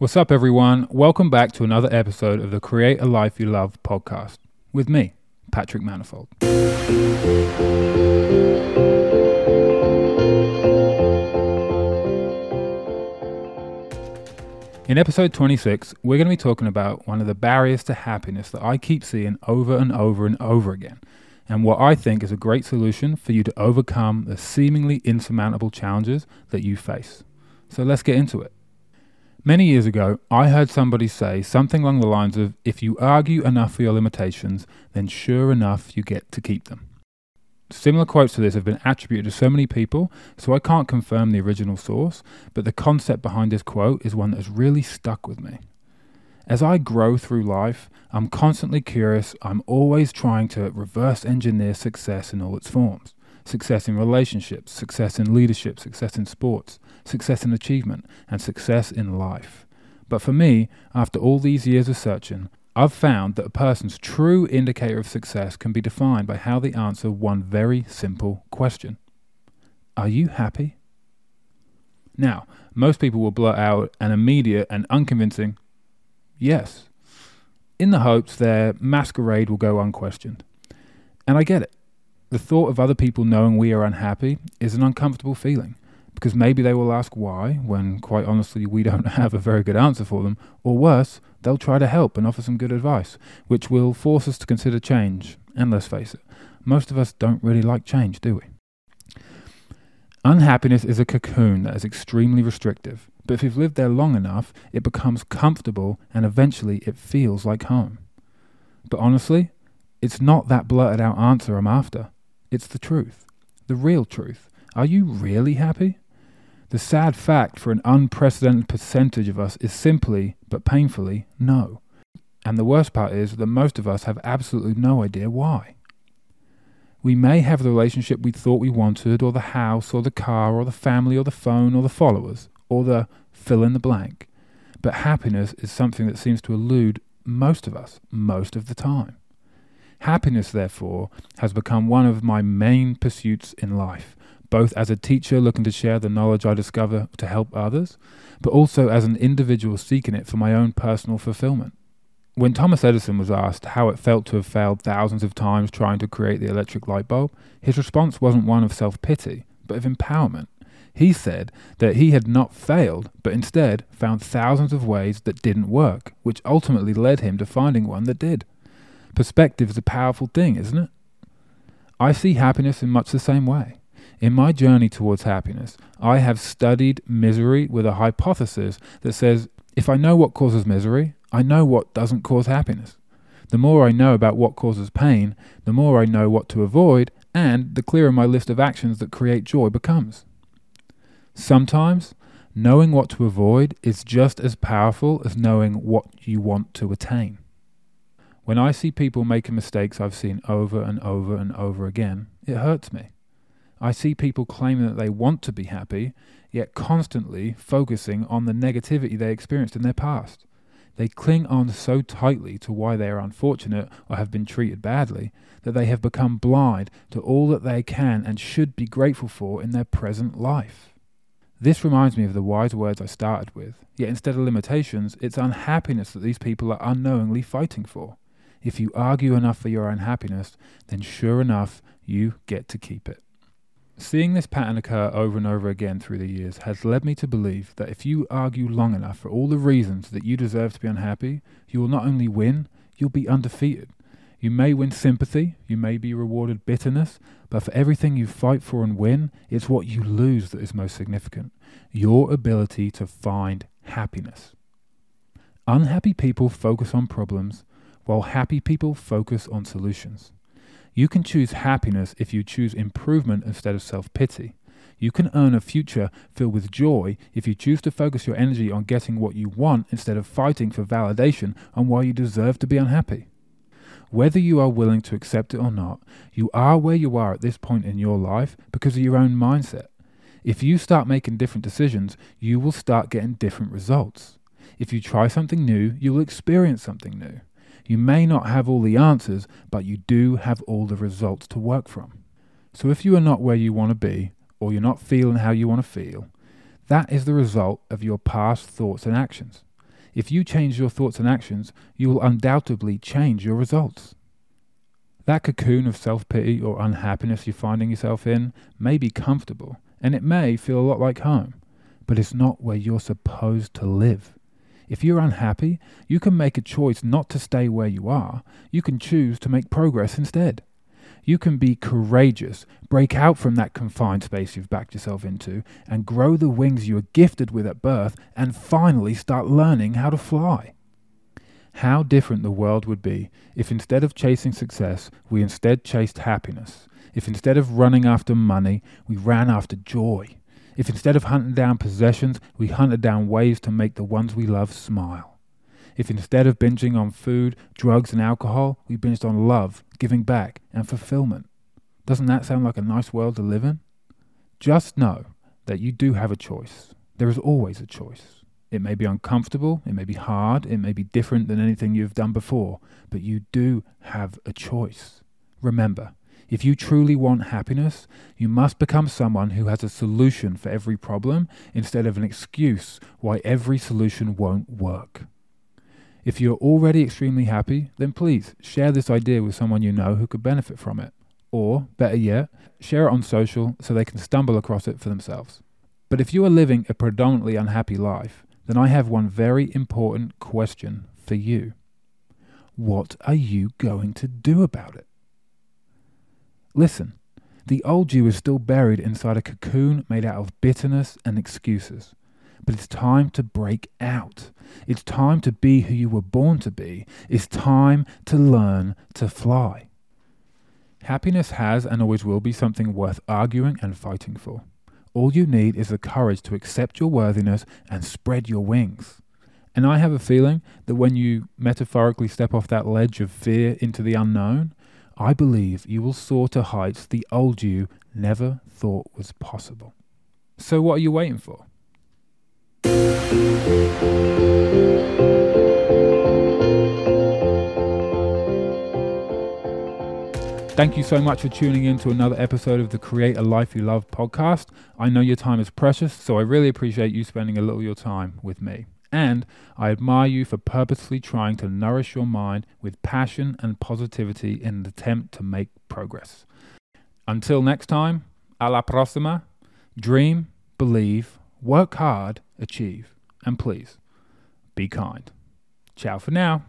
What's up, everyone? Welcome back to another episode of the Create a Life You Love podcast with me, Patrick Manifold. In episode 26, we're going to be talking about one of the barriers to happiness that I keep seeing over and over and over again, and what I think is a great solution for you to overcome the seemingly insurmountable challenges that you face. So let's get into it. Many years ago, I heard somebody say something along the lines of if you argue enough for your limitations, then sure enough you get to keep them. Similar quotes to this have been attributed to so many people, so I can't confirm the original source, but the concept behind this quote is one that has really stuck with me. As I grow through life, I'm constantly curious, I'm always trying to reverse engineer success in all its forms success in relationships, success in leadership, success in sports, success in achievement, and success in life. But for me, after all these years of searching, I've found that a person's true indicator of success can be defined by how they answer one very simple question Are you happy? Now, most people will blurt out an immediate and unconvincing yes, in the hopes their masquerade will go unquestioned. And I get it. The thought of other people knowing we are unhappy is an uncomfortable feeling because maybe they will ask why, when quite honestly we don't have a very good answer for them, or worse, they'll try to help and offer some good advice, which will force us to consider change. And let's face it, most of us don't really like change, do we? Unhappiness is a cocoon that is extremely restrictive, but if you've lived there long enough, it becomes comfortable and eventually it feels like home. But honestly, it's not that blurted out answer I'm after. It's the truth, the real truth. Are you really happy? The sad fact for an unprecedented percentage of us is simply, but painfully, no. And the worst part is that most of us have absolutely no idea why. We may have the relationship we thought we wanted, or the house, or the car, or the family, or the phone, or the followers, or the fill in the blank. But happiness is something that seems to elude most of us most of the time. Happiness, therefore, has become one of my main pursuits in life, both as a teacher looking to share the knowledge I discover to help others, but also as an individual seeking it for my own personal fulfillment. When Thomas Edison was asked how it felt to have failed thousands of times trying to create the electric light bulb, his response wasn't one of self pity, but of empowerment. He said that he had not failed, but instead found thousands of ways that didn't work, which ultimately led him to finding one that did. Perspective is a powerful thing, isn't it? I see happiness in much the same way. In my journey towards happiness, I have studied misery with a hypothesis that says if I know what causes misery, I know what doesn't cause happiness. The more I know about what causes pain, the more I know what to avoid, and the clearer my list of actions that create joy becomes. Sometimes, knowing what to avoid is just as powerful as knowing what you want to attain. When I see people making mistakes I've seen over and over and over again, it hurts me. I see people claiming that they want to be happy, yet constantly focusing on the negativity they experienced in their past. They cling on so tightly to why they are unfortunate or have been treated badly that they have become blind to all that they can and should be grateful for in their present life. This reminds me of the wise words I started with, yet instead of limitations, it's unhappiness that these people are unknowingly fighting for. If you argue enough for your unhappiness, then sure enough, you get to keep it. Seeing this pattern occur over and over again through the years has led me to believe that if you argue long enough for all the reasons that you deserve to be unhappy, you will not only win, you'll be undefeated. You may win sympathy, you may be rewarded bitterness, but for everything you fight for and win, it's what you lose that is most significant your ability to find happiness. Unhappy people focus on problems, while happy people focus on solutions. You can choose happiness if you choose improvement instead of self pity. You can earn a future filled with joy if you choose to focus your energy on getting what you want instead of fighting for validation on why you deserve to be unhappy. Whether you are willing to accept it or not, you are where you are at this point in your life because of your own mindset. If you start making different decisions, you will start getting different results. If you try something new, you will experience something new. You may not have all the answers, but you do have all the results to work from. So if you are not where you want to be, or you're not feeling how you want to feel, that is the result of your past thoughts and actions. If you change your thoughts and actions, you will undoubtedly change your results. That cocoon of self pity or unhappiness you're finding yourself in may be comfortable, and it may feel a lot like home, but it's not where you're supposed to live. If you're unhappy, you can make a choice not to stay where you are. You can choose to make progress instead. You can be courageous, break out from that confined space you've backed yourself into, and grow the wings you were gifted with at birth, and finally start learning how to fly. How different the world would be if instead of chasing success, we instead chased happiness. If instead of running after money, we ran after joy. If instead of hunting down possessions, we hunted down ways to make the ones we love smile. If instead of binging on food, drugs, and alcohol, we binged on love, giving back, and fulfillment. Doesn't that sound like a nice world to live in? Just know that you do have a choice. There is always a choice. It may be uncomfortable, it may be hard, it may be different than anything you've done before, but you do have a choice. Remember, if you truly want happiness, you must become someone who has a solution for every problem instead of an excuse why every solution won't work. If you're already extremely happy, then please share this idea with someone you know who could benefit from it. Or, better yet, share it on social so they can stumble across it for themselves. But if you are living a predominantly unhappy life, then I have one very important question for you. What are you going to do about it? Listen, the old you is still buried inside a cocoon made out of bitterness and excuses. But it's time to break out. It's time to be who you were born to be. It's time to learn to fly. Happiness has and always will be something worth arguing and fighting for. All you need is the courage to accept your worthiness and spread your wings. And I have a feeling that when you metaphorically step off that ledge of fear into the unknown, I believe you will soar to heights the old you never thought was possible. So, what are you waiting for? Thank you so much for tuning in to another episode of the Create a Life You Love podcast. I know your time is precious, so I really appreciate you spending a little of your time with me. And I admire you for purposely trying to nourish your mind with passion and positivity in an attempt to make progress. Until next time, a la próxima, dream, believe, work hard, achieve, and please be kind. Ciao for now.